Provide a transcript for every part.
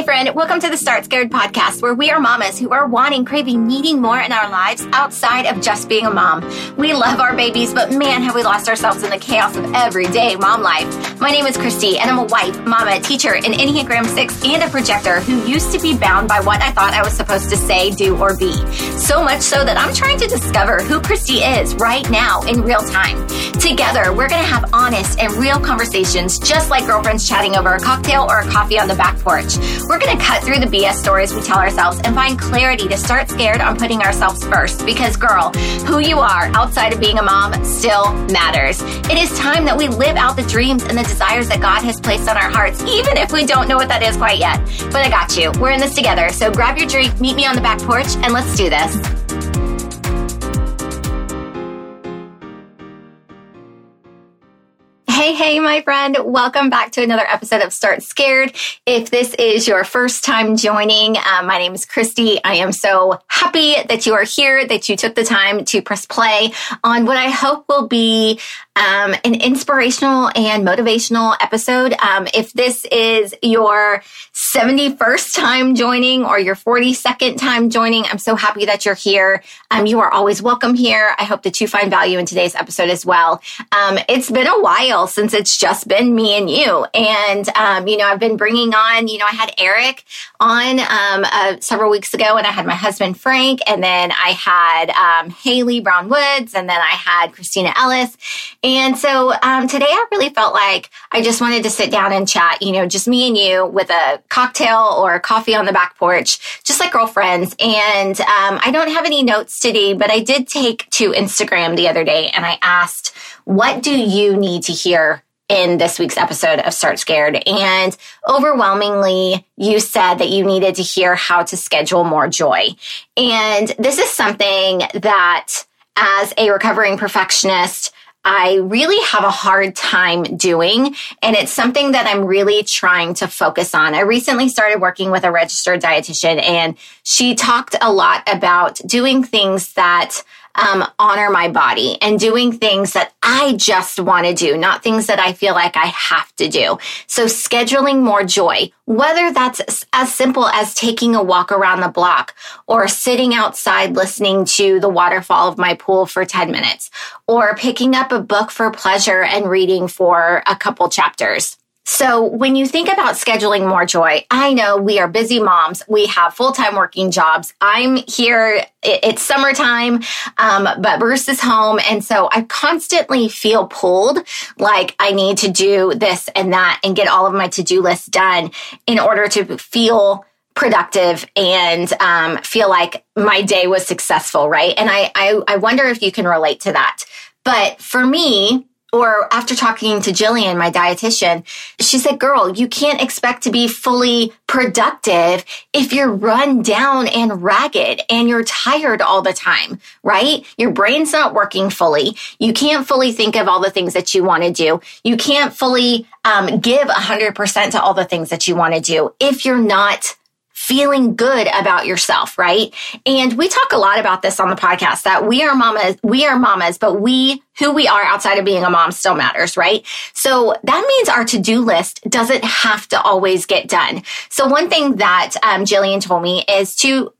Hey, friend, welcome to the Start Scared podcast, where we are mamas who are wanting, craving, needing more in our lives outside of just being a mom. We love our babies, but man, have we lost ourselves in the chaos of everyday mom life. My name is Chrysty, and I'm a wife, mama, teacher, an Enneagram 6, and a projector who used to be bound by what I thought I was supposed to say, do, or be. So much so that I'm trying to discover who Chrysty is right now in real time. Together, we're going to have honest and real conversations, just like girlfriends chatting over a cocktail or a coffee on the back porch. We're going to cut through the BS stories we tell ourselves and find clarity to start scared on putting ourselves first. Because, girl, who you are outside of being a mom still matters. It is time that we live out the dreams and the desires that God has placed on our hearts, even if we don't know what that is quite yet. But I got you. We're in this together. So grab your drink, meet me on the back porch, and let's do this. Hey, hey, my friend. Welcome back to another episode of Start Scared. If this is your first time joining, uh, my name is Chrysty. I am so happy that you are here, that you took the time to press play on what I hope will be um, an inspirational and motivational episode. Um, if this is your 71st time joining or your 42nd time joining, I'm so happy that you're here. Um, you are always welcome here. I hope that you find value in today's episode as well. Um, it's been a while since it's just been me and you. And, um, you know, I've been bringing on, you know, I had Eric on um, uh, several weeks ago and I had my husband Frank and then I had Haley Brown Woods and then I had Christina Ellis. So um, today I really felt like I just wanted to sit down and chat, you know, just me and you with a cocktail or coffee on the back porch, just like girlfriends. And um, I don't have any notes today, but I did take to Instagram the other day and I asked, what do you need to hear in this week's episode of Start Scared. And overwhelmingly, you said that you needed to hear how to schedule more joy. And this is something that as a recovering perfectionist, I really have a hard time doing. And it's something that I'm really trying to focus on. I recently started working with a registered dietitian and she talked a lot about doing things that um, honor my body and doing things that I just want to do, not things that I feel like I have to do. So scheduling more joy, whether that's as simple as taking a walk around the block or sitting outside listening to the waterfall of my pool for 10 minutes or picking up a book for pleasure and reading for a couple chapters. So when you think about scheduling more joy, I know we are busy moms. We have full-time working jobs. I'm here. It's summertime, um, but Bruce is home. And so I constantly feel pulled like I need to do this and that and get all of my to-do lists done in order to feel productive and um, feel like my day was successful, right? And I, I, I wonder if you can relate to that. But for me, or after talking to Jillian, my dietitian, she said, girl, you can't expect to be fully productive if you're run down and ragged and you're tired all the time, right? Your brain's not working fully. You can't fully think of all the things that you want to do. You can't fully um, give 100% to all the things that you want to do if you're not feeling good about yourself, right? And we talk a lot about this on the podcast that we are mamas, we are mamas, but we, who we are outside of being a mom still matters, right? So that means our to-do list doesn't have to always get done. So one thing that um, Jillian told me is to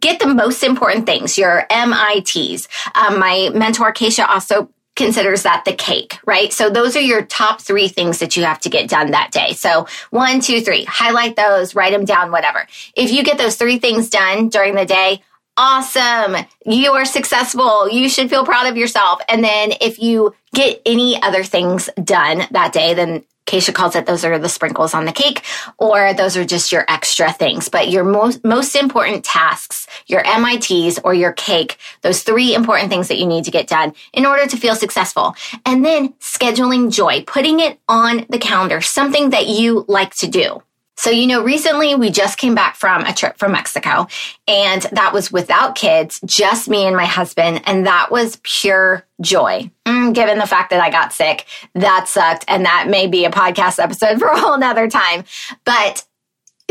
get the most important things, your MITs. Um, my mentor, Keisha, also considers that the cake, right? So those are your top three things that you have to get done that day. So one, two, three, highlight those, write them down, whatever. If you get those three things done during the day, awesome. You are successful. You should feel proud of yourself. And then if you get any other things done that day, then Keisha calls it those are the sprinkles on the cake, or those are just your extra things. But your most, most important tasks, your MITs or your cake, those three important things that you need to get done in order to feel successful. And then scheduling joy, putting it on the calendar, something that you like to do. So, you know, recently we just came back from a trip from Mexico and that was without kids, just me and my husband. And that was pure joy. Mm, given the fact that I got sick, that sucked. And that may be a podcast episode for a whole nother time. But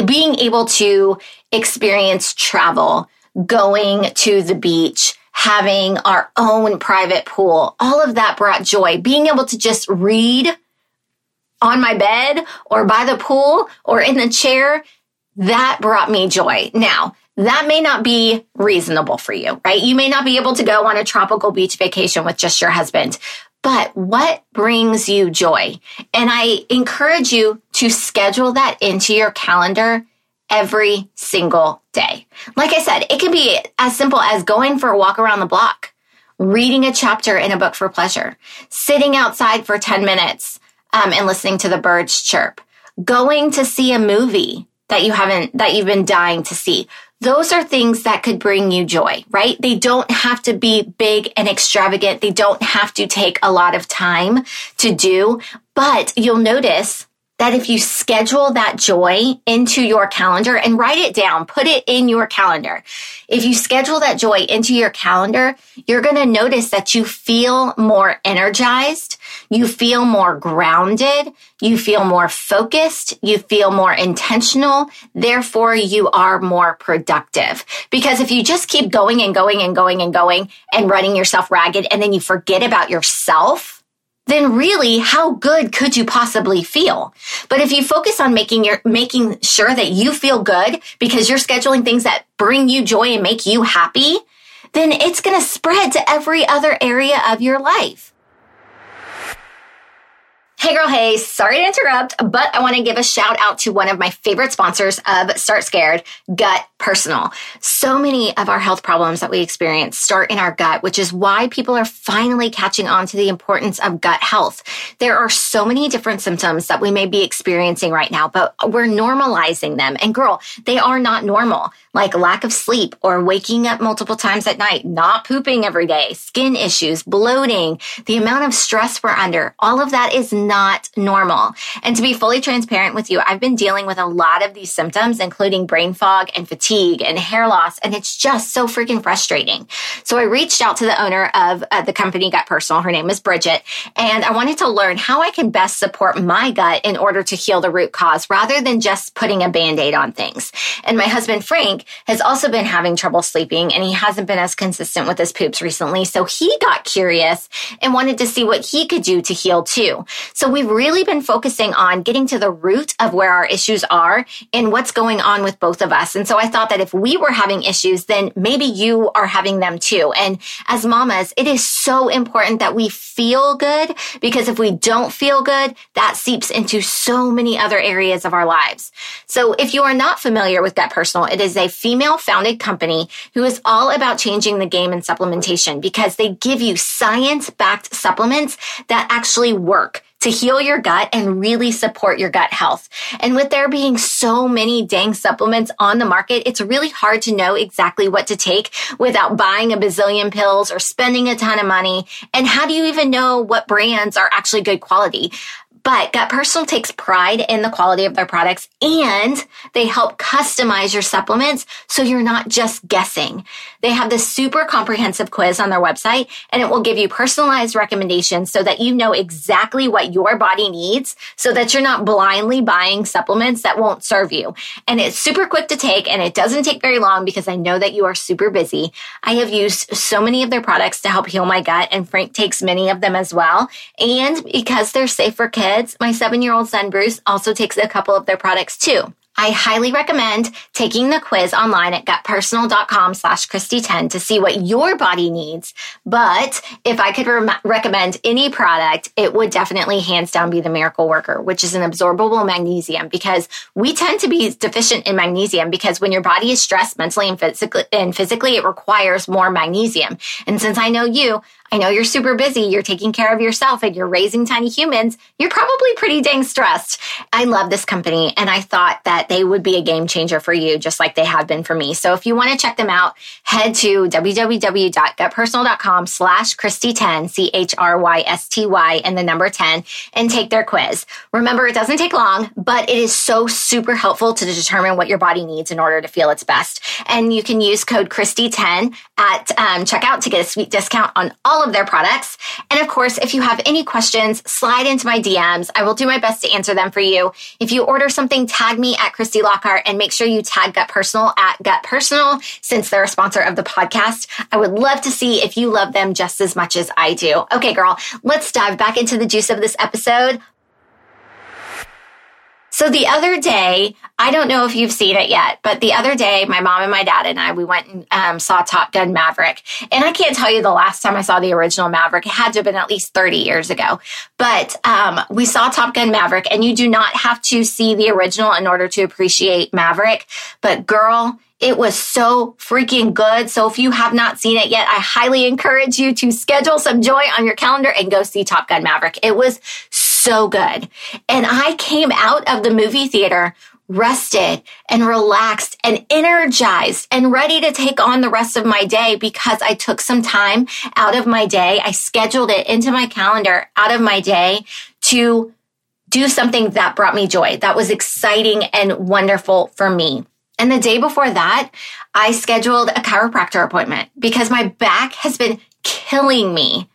being able to experience travel, going to the beach, having our own private pool, all of that brought joy. Being able to just read on my bed or by the pool or in the chair that brought me joy. Now, that may not be reasonable for you, right? You may not be able to go on a tropical beach vacation with just your husband, but what brings you joy? And I encourage you to schedule that into your calendar every single day. Like I said, it can be as simple as going for a walk around the block, reading a chapter in a book for pleasure, sitting outside for 10 minutes um, and listening to the birds chirp, going to see a movie that you haven't, that you've been dying to see. Those are things that could bring you joy, right? They don't have to be big and extravagant. They don't have to take a lot of time to do, but you'll notice that if you schedule that joy into your calendar and write it down, put it in your calendar. If you schedule that joy into your calendar, you're going to notice that you feel more energized. You feel more grounded. You feel more focused. You feel more intentional. Therefore, you are more productive. Because if you just keep going and going and going and going and running yourself ragged and then you forget about yourself, then really how good could you possibly feel? But if you focus on making your, making sure that you feel good because you're scheduling things that bring you joy and make you happy, then it's going to spread to every other area of your life. Hey girl, hey, sorry to interrupt, but I want to give a shout out to one of my favorite sponsors of Start Scared, Gut Personal. So many of our health problems that we experience start in our gut, which is why people are finally catching on to the importance of gut health. There are so many different symptoms that we may be experiencing right now, but we're normalizing them. And girl, they are not normal, like lack of sleep or waking up multiple times at night, not pooping every day, skin issues, bloating, the amount of stress we're under. All of that is not normal. And to be fully transparent with you, I've been dealing with a lot of these symptoms, including brain fog and fatigue and hair loss. And it's just so freaking frustrating. So I reached out to the owner of uh, the company Gut Personal. Her name is Bridget. And I wanted to learn how I can best support my gut in order to heal the root cause rather than just putting a band-aid on things. And my husband, Frank, has also been having trouble sleeping and he hasn't been as consistent with his poops recently. So he got curious and wanted to see what he could do to heal too. So we've really been focusing on getting to the root of where our issues are and what's going on with both of us. And so I thought that if we were having issues, then maybe you are having them too. And as mamas, it is so important that we feel good because if we don't feel good, that seeps into so many other areas of our lives. So if you are not familiar with Gut Personal, it is a female founded company who is all about changing the game in supplementation because they give you science backed supplements that actually work to heal your gut and really support your gut health. And with there being so many dang supplements on the market, it's really hard to know exactly what to take without buying a bazillion pills or spending a ton of money. And how do you even know what brands are actually good quality? But Gut Personal takes pride in the quality of their products and they help customize your supplements so you're not just guessing. They have this super comprehensive quiz on their website and it will give you personalized recommendations so that you know exactly what your body needs so that you're not blindly buying supplements that won't serve you. And it's super quick to take and it doesn't take very long because I know that you are super busy. I have used so many of their products to help heal my gut and Frank takes many of them as well. And because they're safe for kids, my seven year old son Bruce also takes a couple of their products too. I highly recommend taking the quiz online at gutpersonal.com slash Chrysty10 to see what your body needs. But if I could re- recommend any product, it would definitely hands down be the Miracle Worker, which is an absorbable magnesium because we tend to be deficient in magnesium because when your body is stressed mentally and physically, and physically, it requires more magnesium. And since I know you, I know you're super busy, you're taking care of yourself and you're raising tiny humans. You're probably pretty dang stressed. I love this company and I thought that they would be a game changer for you, just like they have been for me. So if you want to check them out, head to www.gutpersonal.com slash Chrysty10, C-H-R-Y-S-T-Y and the number 10 and take their quiz. Remember, it doesn't take long, but it is so super helpful to determine what your body needs in order to feel its best. And you can use code Chrysty10 at um, checkout to get a sweet discount on all all of their products. And of course, if you have any questions, slide into my DMs. I will do my best to answer them for you. If you order something, tag me at Chrysty Lockhart and make sure you tag Gut Personal at Gut Personal since they're a sponsor of the podcast. I would love to see if you love them just as much as I do. Okay, girl, let's dive back into the juice of this episode. So the other day, I don't know if you've seen it yet, but the other day, my mom and my dad and I, we went and um, saw Top Gun Maverick. And I can't tell you the last time I saw the original Maverick. It had to have been at least 30 years ago. But um, we saw Top Gun Maverick, and you do not have to see the original in order to appreciate Maverick. But girl, it was so freaking good. So if you have not seen it yet, I highly encourage you to schedule some joy on your calendar and go see Top Gun Maverick. It was so good. And I came out of the movie theater rested and relaxed and energized and ready to take on the rest of my day because I took some time out of my day. I scheduled it into my calendar out of my day to do something that brought me joy. That was exciting and wonderful for me. And the day before that, I scheduled a chiropractor appointment because my back has been killing me.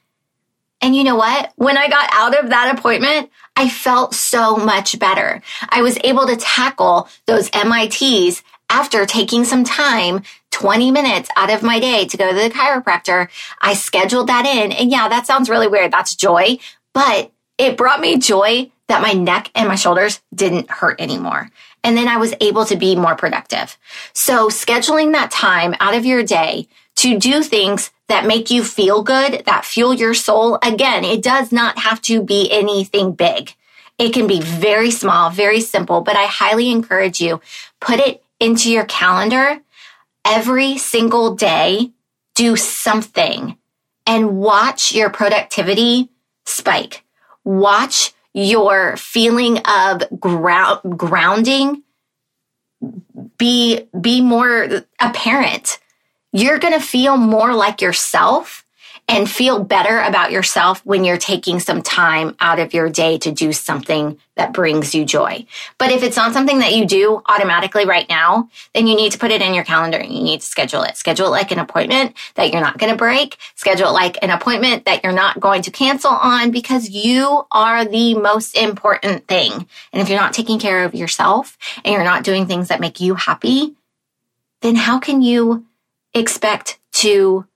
And you know what? When I got out of that appointment, I felt so much better. I was able to tackle those MITs after taking some time, 20 minutes out of my day to go to the chiropractor. I scheduled that in. And yeah, that sounds really weird. That's joy, but it brought me joy that my neck and my shoulders didn't hurt anymore. And then I was able to be more productive. So scheduling that time out of your day to do things that make you feel good, that fuel your soul. Again, it does not have to be anything big. It can be very small, very simple, but I highly encourage you put it into your calendar every single day. Do something and watch your productivity spike. Watch your feeling of ground, grounding be, be more apparent. You're going to feel more like yourself and feel better about yourself when you're taking some time out of your day to do something that brings you joy. But if it's not something that you do automatically right now, then you need to put it in your calendar and you need to schedule it. Schedule it like an appointment that you're not going to break. Schedule it like an appointment that you're not going to cancel on because you are the most important thing. And if you're not taking care of yourself and you're not doing things that make you happy, then how can you expect to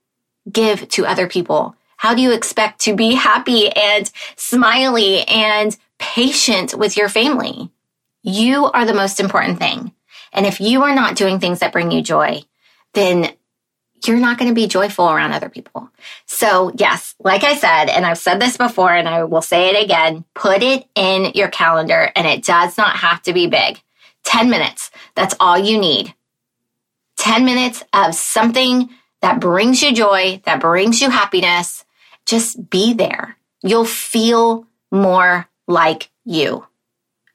give to other people? How do you expect to be happy and smiley and patient with your family? You are the most important thing. And if you are not doing things that bring you joy, then you're not going to be joyful around other people. So yes, like I said, and I've said this before and I will say it again, put it in your calendar and it does not have to be big. 10 minutes. That's all you need. 10 minutes of something that brings you joy, that brings you happiness, just be there. You'll feel more like you.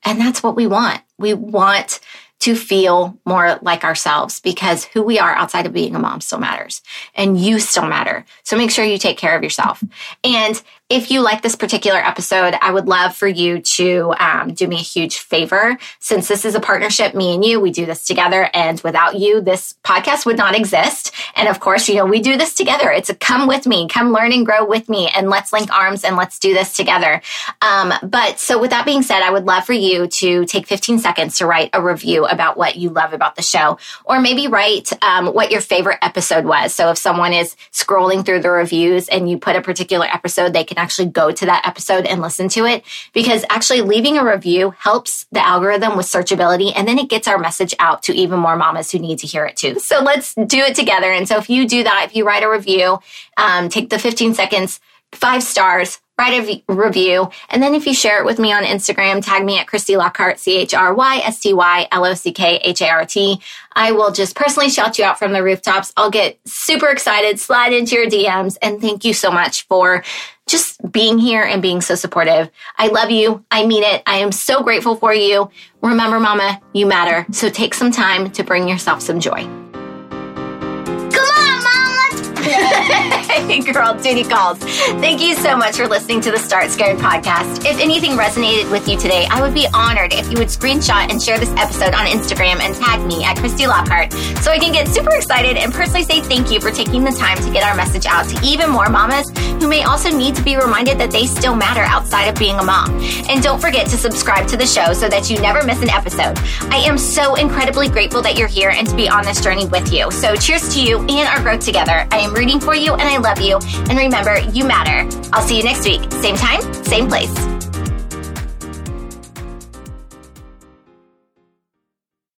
And that's what we want. We want to feel more like ourselves because who we are outside of being a mom still matters and you still matter. So make sure you take care of yourself. And if you like this particular episode, I would love for you to um, do me a huge favor. Since this is a partnership, me and you, we do this together. And without you, this podcast would not exist. And of course, you know, we do this together. It's a come with me, come learn and grow with me, and let's link arms and let's do this together. Um, but so with that being said, I would love for you to take 15 seconds to write a review about what you love about the show, or maybe write um, what your favorite episode was. So if someone is scrolling through the reviews and you put a particular episode, they can actually go to that episode and listen to it because actually leaving a review helps the algorithm with searchability and then it gets our message out to even more mamas who need to hear it too. So let's do it together. And so if you do that, if you write a review, um, take the 15 seconds, five stars, write a review. And then if you share it with me on Instagram, tag me at Chrysty Lockhart, C-H-R-Y-S-T-Y-L-O-C-K-H-A-R-T. I will just personally shout you out from the rooftops. I'll get super excited, slide into your DMs. And thank you so much for just being here and being so supportive. I love you. I mean it. I am so grateful for you. Remember, mama, you matter. So take some time to bring yourself some joy. hey, girl, duty calls. Thank you so much for listening to the Start Scared podcast. If anything resonated with you today, I would be honored if you would screenshot and share this episode on Instagram and tag me at Chrysty Lockhart so I can get super excited and personally say thank you for taking the time to get our message out to even more mamas who may also need to be reminded that they still matter outside of being a mom. And don't forget to subscribe to the show so that you never miss an episode. I am so incredibly grateful that you're here and to be on this journey with you. So cheers to you and our growth together. I am rooting for you and I love you. And remember, you matter. I'll see you next week. Same time, same place.